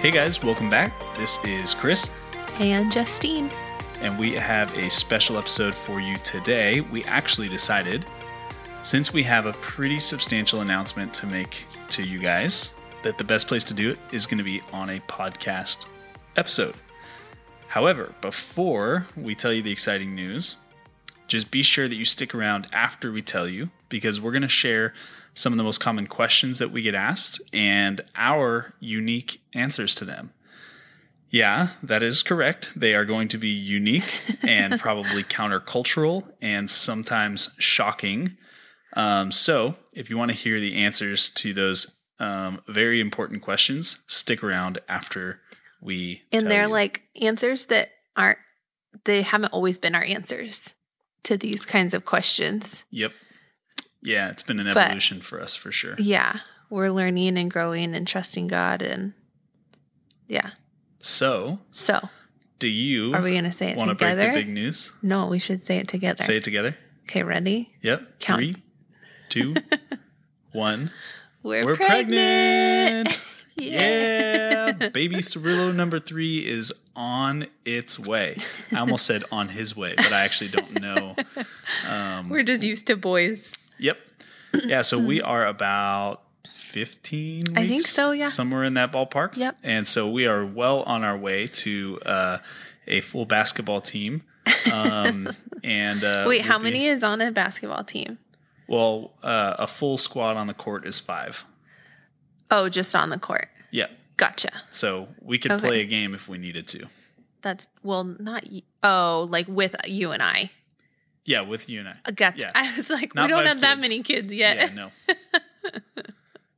Hey guys, welcome back. This is Chris, And Justine. and we have a special episode for you today. We actually decided, since we have a pretty substantial announcement to make to you guys, that the best place to do it is going to be on a podcast episode. However, before we tell you the exciting news, just be sure that you stick around after we tell you because we're going to share some of the most common questions that we get asked and our unique answers to them. Yeah, that is correct. They are going to be unique and probably countercultural and sometimes shocking. Um, so, if you want to hear the answers to those um, very important questions, stick around after we. And they're you. like answers that aren't, they haven't always been our answers to these kinds of questions. Yep. Yeah, it's been an But- evolution for us for sure. Yeah. We're learning and growing and trusting God. And yeah. So, So do you are we going to say it want to break together? the big news? no, we should say it together. Say it together. okay, ready? Yep. Count. Three, two, one. We're, We're pregnant. yeah. Yeah. Baby Cirillo number three is on its way. I almost said on his way, but I actually don't know. Um, We're just used to boys. Yep. Yeah. So we are about 15 weeks, I think so, yeah. Somewhere in that ballpark. Yep. And so we are well on our way to uh, a full basketball team. Um, and uh, Wait, we'll how be- many is on a basketball team? Well, uh, a full squad on the court is five. Oh, just on the court. Yeah. Gotcha. So we could Okay. play a game if we needed to. That's well, not y- oh, like with you and I. Yeah, with you and I. Gotcha. Yeah. I was like, Not we don't have that many kids yet, Yeah, no.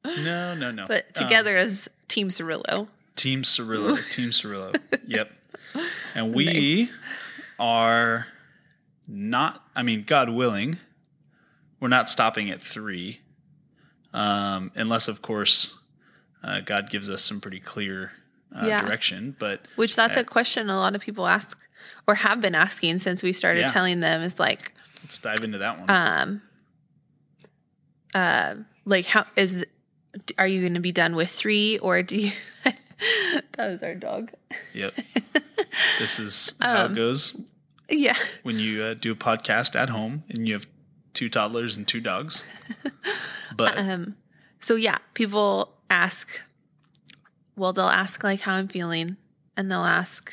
no, no, no. but Um, together as Team Cirillo. Team Cirillo. Team Cirillo. Yep. And we Nice. are not, I mean, God willing, we're not stopping at three. Um, unless, of course, uh, God gives us some pretty clear uh, Yeah. direction. But Which that's uh, a question a lot of people ask or have been asking since we started Yeah. telling them is like, let's dive into that one. um, uh, like how is are you going to be done with three or do you? that was our dog. yep. this is how um, it goes Yeah. when you uh, do a podcast at home and you have two toddlers and two dogs. But Um, so yeah, people ask, well, they'll ask like how I'm feeling, and they'll ask,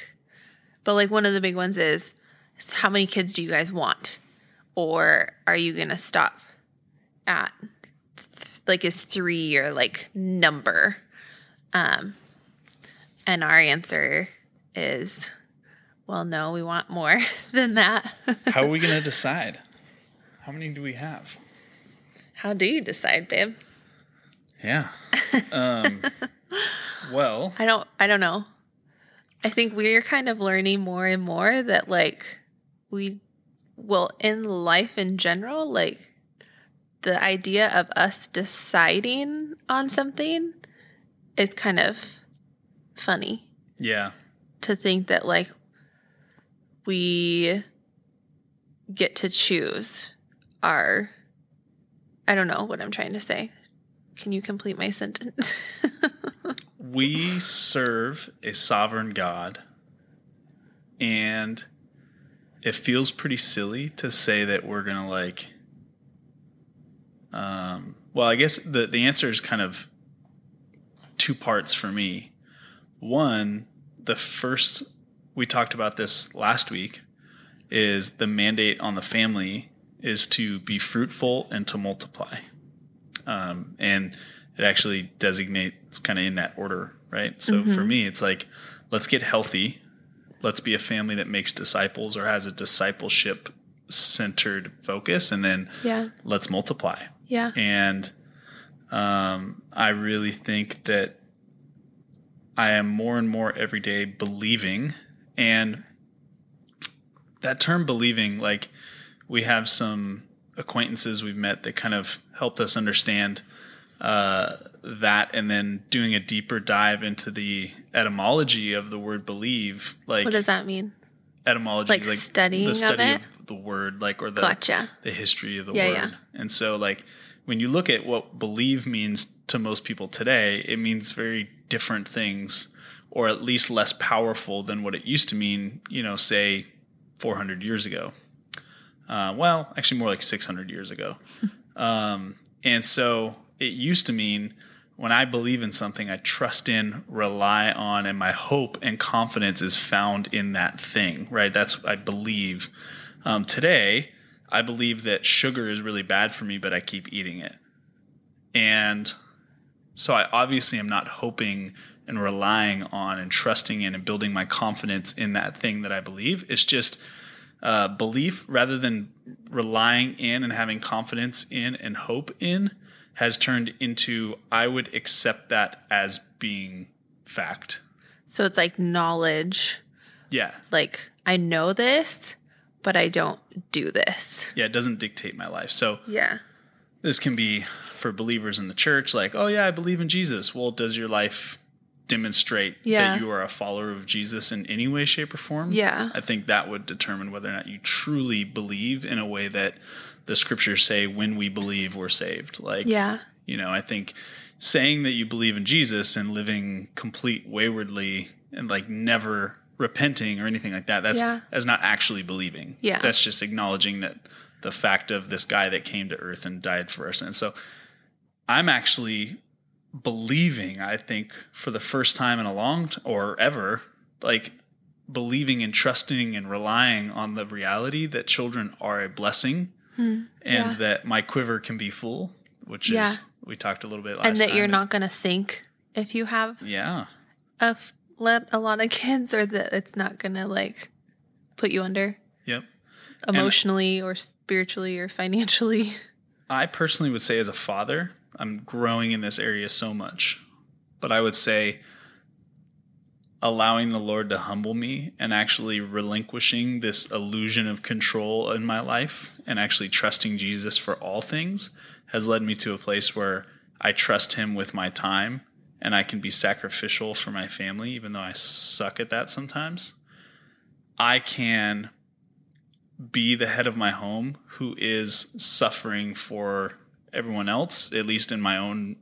but like one of the big ones is, "So how many kids do you guys want, or are you gonna stop at th- like is three your like number? Um, and our answer is, well, no, we want more than that. how are we going to decide? How many do we have? how do you decide, babe? Yeah. Um, well, I don't I don't know. I think we're kind of learning more and more that like we well in life in general, like the idea of us deciding on something is kind of funny yeah. to think that like we get to choose our I don't know what I'm trying to say. Can you complete my sentence? We serve a sovereign God, and it feels pretty silly to say that we're to like. Um, well, I guess the, the answer is kind of two parts for me. One, the first, we talked about this last week, is the mandate on the family is to be fruitful and to multiply. Um, and it actually designates kind of in that order, right? So for me, it's like, let's get healthy. Let's be a family that makes disciples or has a discipleship centered focus. And then yeah. let's multiply. Yeah. And um, I really think that I am more and more every day believing. And that term believing, like we have some acquaintances we've met that kind of helped us understand uh, that and then doing a deeper dive into the etymology of the word believe like What does that mean? etymology Like like studying the of study it? of the word like or the Gotcha. the history of the Yeah, word. yeah. And so like when you look at what believe means to most people today, it means very different things or at least less powerful than what it used to mean, you know, say 400 years ago. Uh, well, actually, more like 600 years ago. um, and so it used to mean when I believe in something, I trust in, rely on, and my hope and confidence is found in that thing, right? That's I believe. Um, today, I believe that sugar is really bad for me, but I keep eating it. And so I obviously am not hoping and relying on and trusting in and building my confidence in that thing that I believe. It's just uh, belief rather than relying in and having confidence in and hope in has turned into I would accept that as being fact. So it's like knowledge. Yeah. Like I know this, but I don't do this. Yeah, it doesn't dictate my life. So Yeah. this can be for believers in the church like, "Oh yeah, I believe in Jesus." Well, does your life demonstrate Yeah. that you are a follower of Jesus in any way shape or form? Yeah. I think that would determine whether or not you truly believe in a way that the scriptures say when we believe we're saved. Like Yeah. You know, I think saying that you believe in Jesus and living complete waywardly and like never repenting or anything like that, that's Yeah. that's not actually believing. Yeah. That's just acknowledging that the fact of this guy that came to earth and died for us. And so I'm actually believing, I think, for the first time in a long t- or ever, like believing and trusting and relying on the reality that children are a blessing Hmm. and yeah. that my quiver can be full, which Yeah. is we talked a little bit last And that time. you're not going to sink if you have Yeah. a, f- let a lot of kids or that it's not going to like put you under Yep. emotionally or spiritually or financially. I personally would say as a father, I'm growing in this area so much. But I would say allowing the Lord to humble me and actually relinquishing this illusion of control in my life and actually trusting Jesus for all things has led me to a place where I trust him with my time and I can be sacrificial for my family even though I suck at that sometimes. I can be the head of my home who is suffering for everyone else, at least in my own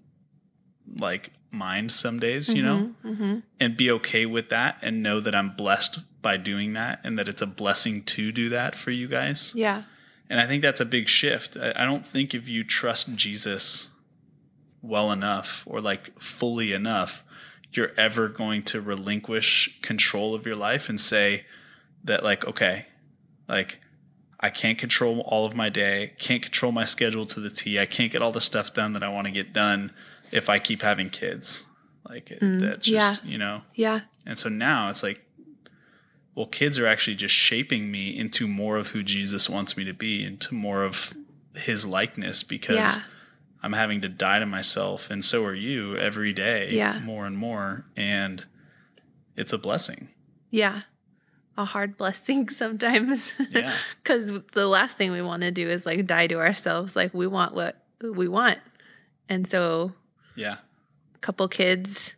like mind some days, you know, Mm-hmm. and be okay with that and know that I'm blessed by doing that and that it's a blessing to do that for you guys. Yeah. And I think that's a big shift. I don't think if you trust Jesus well enough or like fully enough, you're ever going to relinquish control of your life and say that, like, okay, like, I can't control all of my day, can't control my schedule to the T. I can't get all the stuff done that I want to get done if I keep having kids. Like, it, mm, that's just, you know, Yeah. and so now it's like, well, kids are actually just shaping me into more of who Jesus wants me to be, into more of his likeness because Yeah. I'm having to die to myself. And so are you every day, Yeah. more and more. And it's a blessing. Yeah. A hard blessing sometimes. Yeah. Because the last thing we want to do is like die to ourselves. Like we want what we want. And so Yeah. a couple kids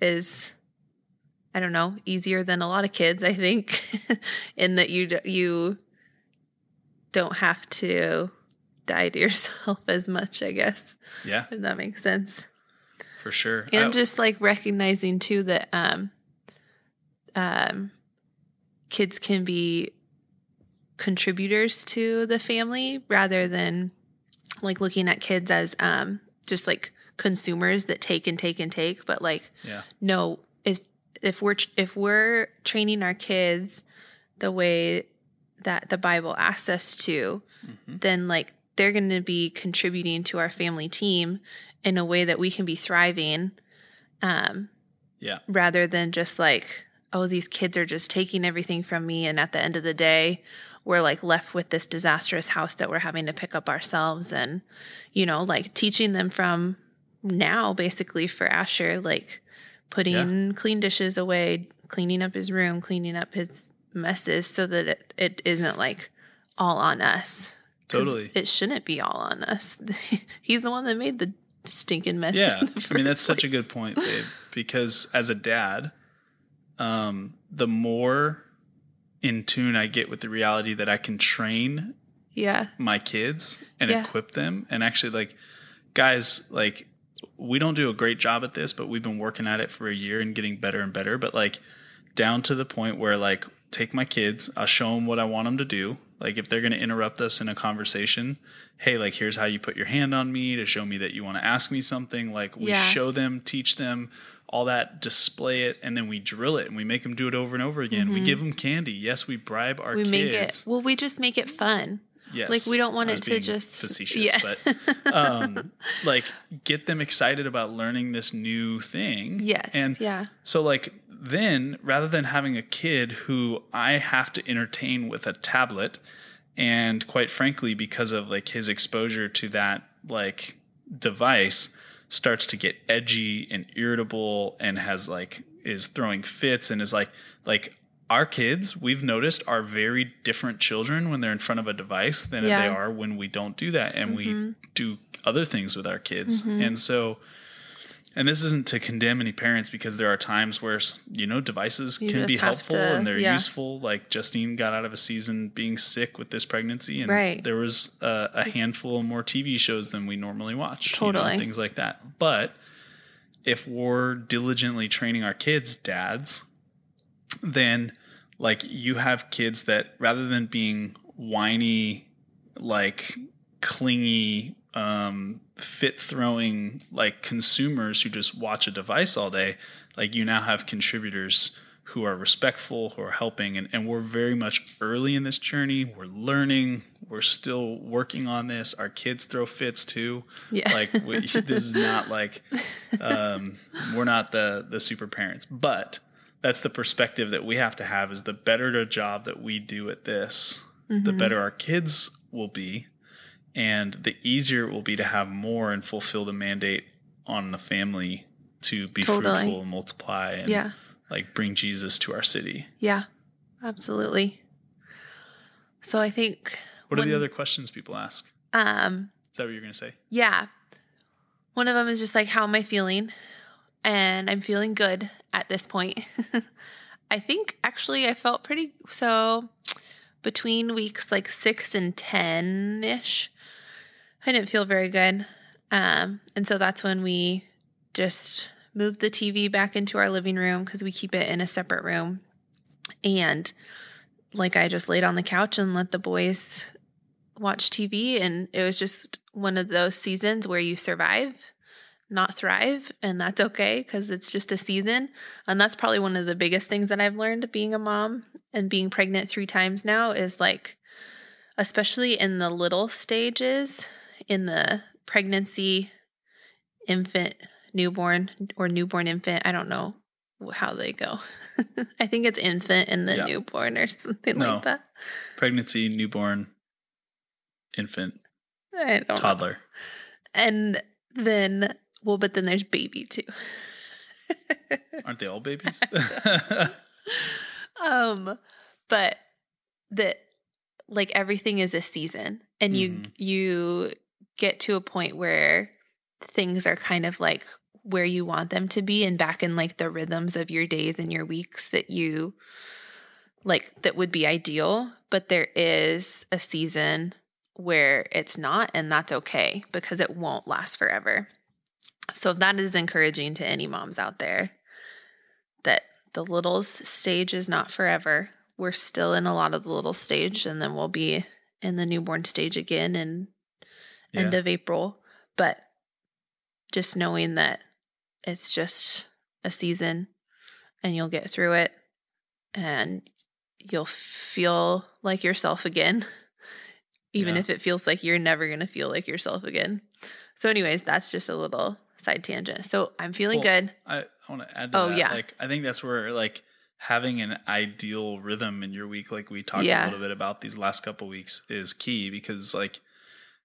is I don't know, easier than a lot of kids, I think, in that you you don't have to die to yourself as much, I guess, Yeah, if that makes sense. for sure. and I- just like recognizing too that um um kids can be contributors to the family rather than like looking at kids as um just like consumers that take and take and take but like yeah. no if if we're if we're training our kids the way that the bible asks us to Mhm. then like they're going to be contributing to our family team in a way that we can be thriving um Yeah. rather than just like oh these kids are just taking everything from me and at the end of the day we're like left with this disastrous house that we're having to pick up ourselves and you know like teaching them from now basically for Asher like putting clean dishes away cleaning up his room cleaning up his messes so that it, it isn't like all on us. Totally. it shouldn't be all on us he's the one that made the stinking mess Yeah. I mean, that's first such a good point, babe, because as a dad, um, the more in tune I get with the reality that I can train yeah my kids and Yeah. equip them and actually like guys like we don't do a great job at this, but we've been working at it for a year and getting better and better. But like down to the point where like take my kids, I'll show them what I want them to do. Like if they're going to interrupt us in a conversation, hey, like here's how you put your hand on me to show me that you want to ask me something. Like we Yeah. show them, teach them all that, display it, and then we drill it and we make them do it over and over again. We give them candy. Yes, we bribe our Mm-hmm. we kids. make it well we just make it fun Yes. like, we don't want it to just- facetious, yeah. but um, like get them excited about learning this new thing. yes And yeah so like then rather than having a kid who I have to entertain with a tablet and quite frankly because of like his exposure to that like device starts to get edgy and irritable and has like is throwing fits and is like like our kids we've noticed are very different children when they're in front of a device than Yeah. they are when we don't do that and Mm-hmm. we do other things with our kids and so and this isn't to condemn any parents because there are times where you know devices You can be helpful to- and they're yeah. useful like justine got out of a season being sick with this pregnancy and Right. there was a, a handful of more tv shows than we normally watch you know, Totally. things like that but if we're diligently training our kids dads then like you have kids that rather than being whiny like clingy um fit throwing like consumers who just watch a device all day like you now have contributors who are respectful who are helping and, and we're very much early in this journey. We're learning. We're still working on this. Our kids throw fits too. Yeah. like we, this is not like um, we're not the the super parents. But that's the perspective that we have to have is the better the job that we do at this the better our kids will be and the easier it will be to have more and fulfill the mandate on the family to be Totally. fruitful and multiply and yeah like bring jesus to our city yeah absolutely so i think what are the other questions people ask um is that what you're going to say Yeah. One of them is just like, how am I feeling? And I'm feeling good at this point. I think actually I felt pretty so between weeks like six and 10 ish, I didn't feel very good. Um, and so that's when we just moved the TV back into our living room because we keep it in a separate room. And like I just laid on the couch and let the boys watch TV and it was just one of those seasons where you survive, not thrive, and that's okay because it's just a season. And that's probably one of the biggest things that I've learned being a mom and being pregnant three times now is like especially in the little stages in the pregnancy, infant, newborn or newborn infant, I don't know how they go. I think it's infant and the Yeah. newborn or something No. like that. pregnancy newborn infant I don't know. toddler And then, well, but then there's baby too. aren't they all babies um, but that like everything is a season, and you Mhm. you get to a point where things are kind of like where you want them to be, and back in like the rhythms of your days and your weeks that you like that would be ideal. But there is a season where it's not, and that's okay because it won't last forever. So that is encouraging to any moms out there that the littles stage is not forever. We're still in a lot of the little stage, and then we'll be in the newborn stage again in end Yeah. of April. But just knowing that it's just a season and you'll get through it and you'll feel like yourself again, even Yeah. if it feels like you're never going to feel like yourself again. So, anyways, that's just a little side tangent. So, I'm feeling Well, good. I, I want to add to Oh, that. yeah. Like I think that's where like having an ideal rhythm in your week, like we talked Yeah. a little bit about these last couple weeks, is key because like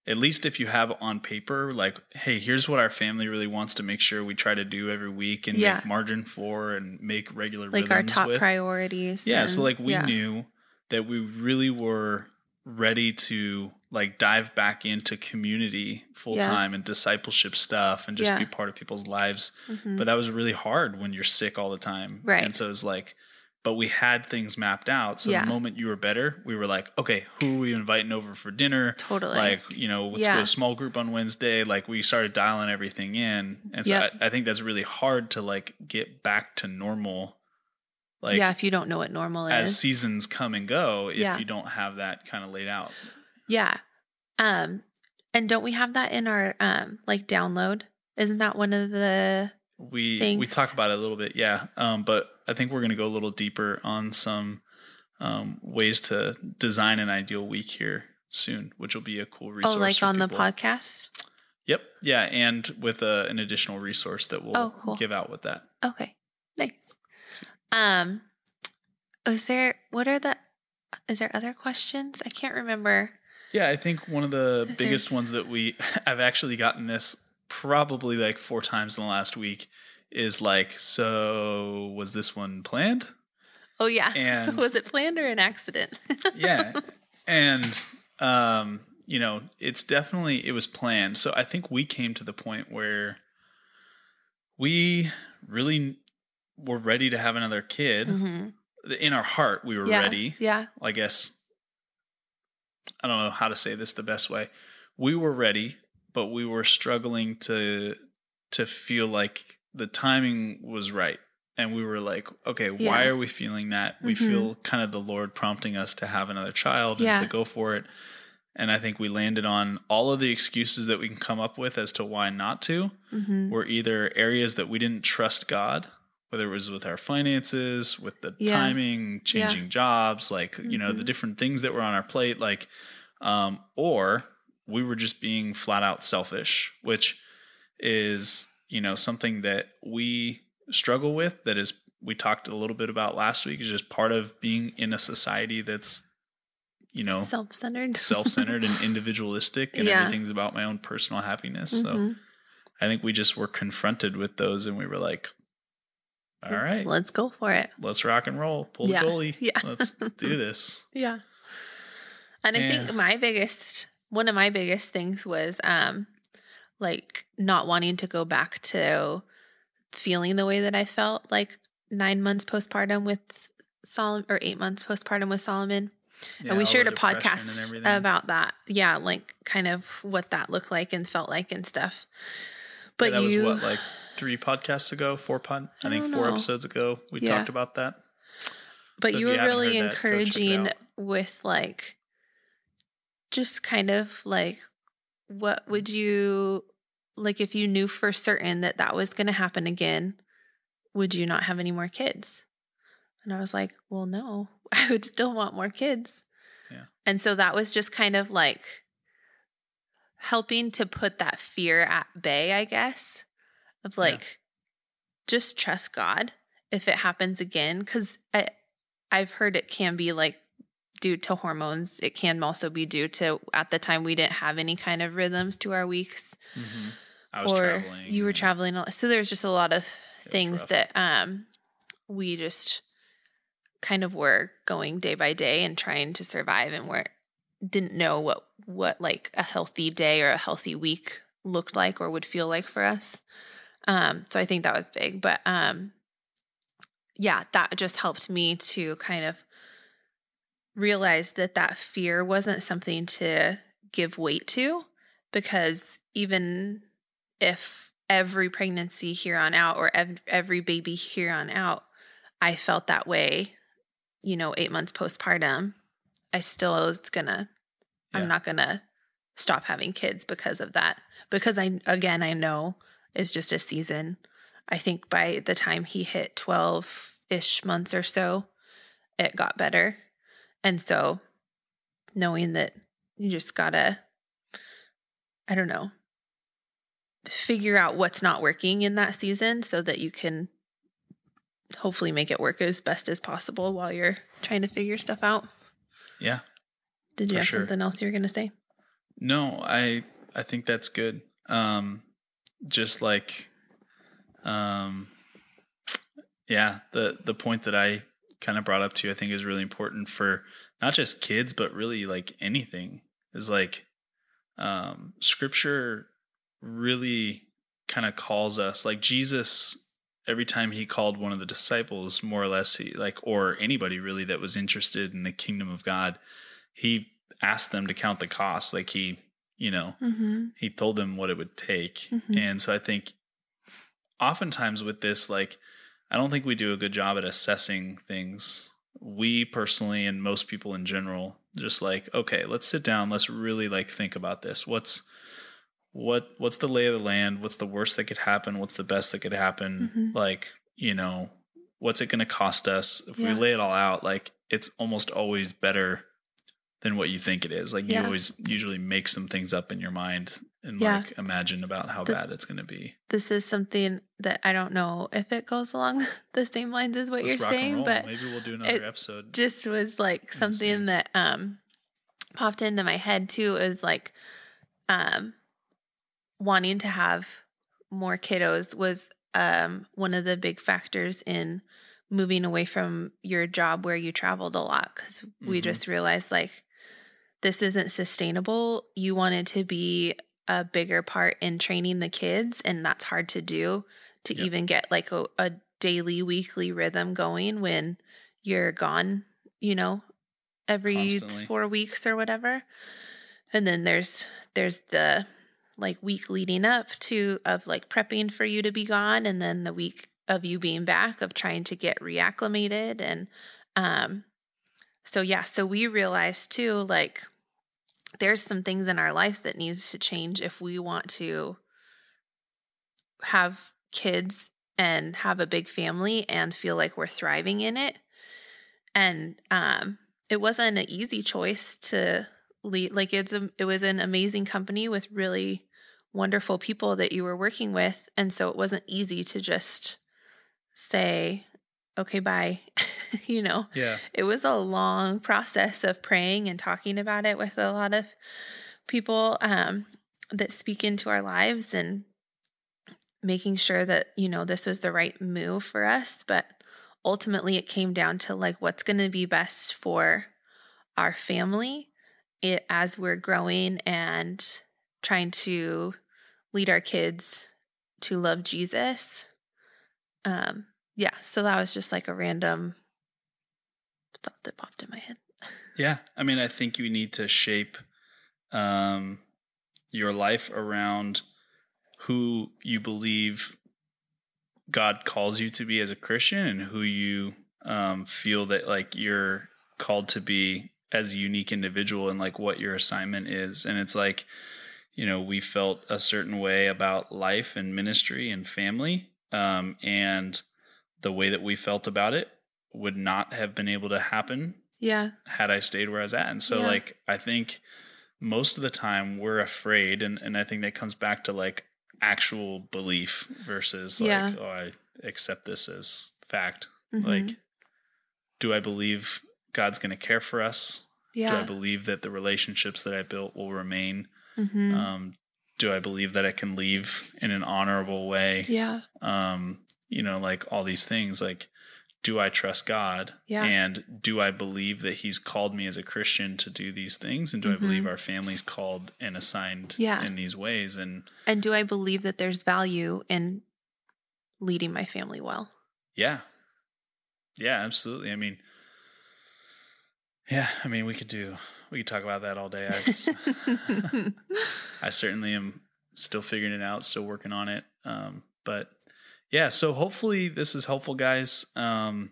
at least if you have on paper, like, hey, here's what our family really wants to make sure we try to do every week and Yeah. make margin for and make regular Like our top with. priorities. Yeah, and- so like we yeah. knew that we really were ready to like dive back into community full Yeah. time and discipleship stuff and just be part of people's lives. Mhm. But that was really hard when you're sick all the time. Right. And so it's like but we had things mapped out. So Yeah. the moment you were better, we were like, okay, who are we inviting over for dinner? Totally. Like, you know, let's go Yeah. to small group on Wednesday. Like we started dialing everything in. And so Yep. I, I think that's really hard to like get back to normal. Like yeah, if you don't know what normal as is. As seasons come and go, if Yeah. you don't have that kind of laid out. Yeah. Um and don't we have that in our um like download? Isn't that one of the We we talk about it a little bit, yeah. Um, but I think we're going to go a little deeper on some um, ways to design an ideal week here soon, which will be a cool resource. Oh, like on the podcast? Yep, yeah, and with uh, an additional resource that we'll Oh, cool. give out with that. Okay. Nice. Um is there what are the is there other questions? I can't remember. Yeah, I think one of the If biggest there's- ones that we I've actually gotten this probably like four times in the last week is like, so was this one planned? Oh yeah. And- was it planned or an accident? yeah and um you know it's definitely it was planned so i think we came to the point where we really were ready to have another kid Mhm. in our heart we were Yeah. ready Yeah. i guess i don't know how to say this the best way we were ready but we were struggling to to feel like the timing was right and we were like okay why are we feeling that we Mhm. feel kind of the lord prompting us to have another child Yeah. and to go for it and i think we landed on all of the excuses that we can come up with as to why not to Mhm. were either areas that we didn't trust god whether it was with our finances with the Yeah. timing changing jobs like you know the Mhm. different things that were on our plate like um or we were just being flat out selfish which is you know something that we struggle with that is we talked a little bit about last week is just part of being in a society that's you know self-centered. self-centered and individualistic and Yeah. everything's about my own personal happiness so Mhm. i think we just were confronted with those and we were like all right Let's go for it. let's rock and roll pull Yeah. the goalie Yeah. let's do this Yeah. And I Yeah. think my biggest one of my biggest things was um like not wanting to go back to feeling the way that I felt like 9 months postpartum with Solomon or 8 months postpartum with Solomon. Yeah, and we shared a podcast about that. Yeah, like kind of what that looked like and felt like and stuff. Yeah, But that you was what like three podcasts ago four pod i, I think four know. episodes ago we Yeah. talked about that but So you were really heard that, go check it encouraging with like just kind of like what would you like if you knew for certain that that was going to happen again would you not have any more kids and i was like well no i would still want more kids Yeah. and so that was just kind of like helping to put that fear at bay i guess of Yeah. like just trust god if it happens again because i I've heard it can be like due to hormones. It can also be due to at the time we didn't have any kind of rhythms to our weeks, Mhm. i was or traveling you were traveling. a lot. So there's just a lot of things rough. that um we just kind of were going day by day and trying to survive, and we didn't know what what like a healthy day or a healthy week looked like or would feel like for us. Um, so I think that was big, but um, yeah, that just helped me to kind of realize that that fear wasn't something to give weight to because even if every pregnancy here on out or ev- every baby here on out i felt that way you know 8 months postpartum i still was gonna Yeah. i'm not gonna stop having kids because of that. Because i again i know it's just a season. I think by the time he hit 12ish months or so it got better and so knowing that you just gotta i don't know figure out what's not working in that season so that you can hopefully make it work as best as possible while you're trying to figure stuff out. yeah Did you have sure. something else you were going to say? No, I I think that's good. Um just like um yeah, the the point that I kind of brought up to you I think is really important for not just kids but really like anything is like um scripture really kind of calls us like Jesus every time he called one of the disciples, more or less, he, like, or anybody really that was interested in the kingdom of God, he asked them to count the cost. Like he, you know, Mm-hmm. he told them what it would take. Mhm. And so I think oftentimes with this, like, I don't think we do a good job at assessing things. We personally, and most people in general, just like, okay, let's sit down. Let's really like think about this. What's what what's the lay of the land? What's the worst that could happen? What's the best that could happen? Mhm. Like, you know, what's it going to cost us? If Yeah. we lay it all out, like, it's almost always better than what you think it is. Like, you always usually make some things up in your mind and Yeah. like imagine about how The- bad it's going to be. This is something that I don't know if it goes along the same lines as what Let's you're saying, but maybe we'll do another episode. just was like something that um popped into my head too is like um wanting to have more kiddos was um one of the big factors in moving away from your job where you traveled a lot cuz we Mhm. just realized like this isn't sustainable you wanted to be a bigger part in training the kids and that's hard to do to Yep. even get like a, a daily weekly rhythm going when you're gone you know every Constantly. four weeks or whatever and then there's there's the like week leading up to of like prepping for you to be gone and then the week of you being back of trying to get reacclimated and um so yeah so we realized too like there's some things in our lives that needs to change if we want to have kids and have a big family and feel like we're thriving in it. And um it wasn't an easy choice to lead like it's a, it was an amazing company with really wonderful people that you were working with. And so it wasn't easy to just say okay bye you know yeah. it was a long process of praying and talking about it with a lot of people um, that speak into our lives and making sure that you know this was the right move for us but ultimately it came down to like what's going to be best for our family it, as we're growing and trying to lead our kids to love jesus um yeah so that was just like a random thought that popped in my head Yeah. I mean, I think you need to shape um, your life around who you believe God calls you to be as a Christian and who you um, feel that like you're called to be as a unique individual and like what your assignment is. And it's like, you know, we felt a certain way about life and ministry and family. Um, and the way that we felt about it would not have been able to happen yeah had I stayed where I was at. And so Yeah. like I think most of the time we're afraid and, and I think that comes back to like actual belief versus like, Yeah. oh I accept this as fact. Mhm. Like do I believe God's gonna care for us? Yeah. Do I believe that the relationships that I built will remain? Mhm. Um, do I believe that I can leave in an honorable way? yeah um you know like all these things like do i trust god? Yeah. and do i believe that he's called me as a christian to do these things? And do i believe our family's called and assigned Yeah. in these ways? And and do i believe that there's value in leading my family well? Yeah. Yeah absolutely. I mean yeah i mean we could do we could talk about that all day. I, just- I certainly am still figuring it out, still working on it. Um, but yeah, so hopefully this is helpful, guys. Um,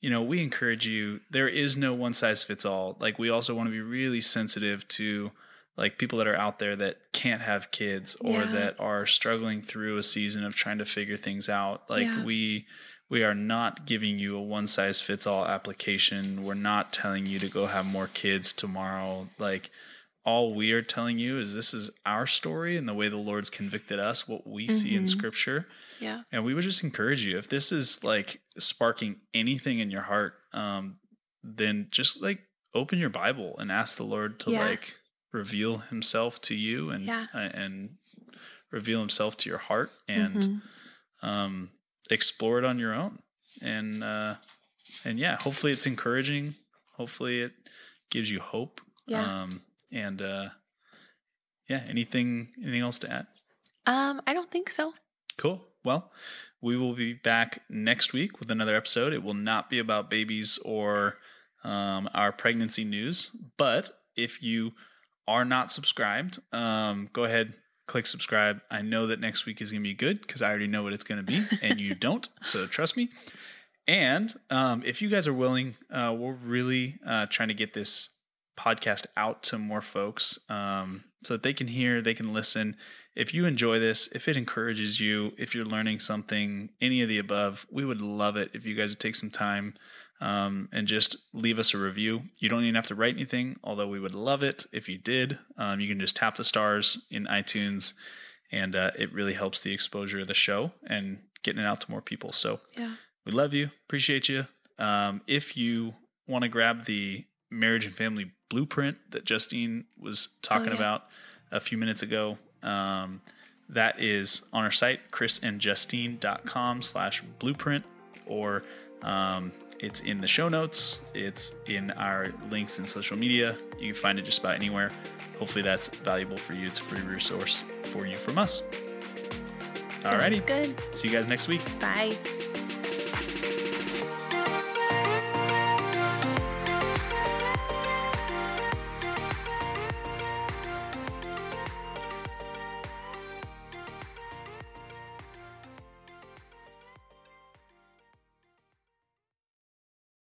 you know, we encourage you. There is no one size fits all. Like, we also want to be really sensitive to like people that are out there that can't have kids or Yeah. that are struggling through a season of trying to figure things out. Like, Yeah. we we are not giving you a one size fits all application. We're not telling you to go have more kids tomorrow. Like all we are telling you is this is our story and the way the Lord's convicted us, what we see in Mhm. scripture. yeah And we would just encourage you if this is like sparking anything in your heart, um, then just like open your Bible and ask the Lord to Yeah. like reveal himself to you and Yeah. uh, and reveal himself to your heart and Mhm. um, explore it on your own. And uh, and yeah, hopefully it's encouraging. Hopefully it gives you hope. Yeah. Um, and uh, yeah, anything anything else to add? um i don't think so Cool. well, we will be back next week with another episode. It will not be about babies or um, our pregnancy news, but if you are not subscribed, um, go ahead, click subscribe. I know that next week is going to be good because I already know what it's going to be, and you don't. So trust me. And um, if you guys are willing, uh, we're really uh, trying to get this podcast out to more folks um, so that they can hear, they can listen. If you enjoy this, if it encourages you, if you're learning something, any of the above, we would love it if you guys would take some time um, and just leave us a review. You don't even have to write anything, although we would love it if you did. Um, you can just tap the stars in iTunes, and uh, it really helps the exposure of the show and getting it out to more people. So Yeah. we love you, appreciate you. Um, if you want to grab the marriage and family blueprint that Justine was talking yeah. about a few minutes ago, um, that is on our site, chrisandjustine.com slash blueprint, or um, it's in the show notes. It's in our links in social media. You can find it just about anywhere. Hopefully that's valuable for you. It's a free resource for you from us. Sounds Alrighty. good. See you guys next week. Bye.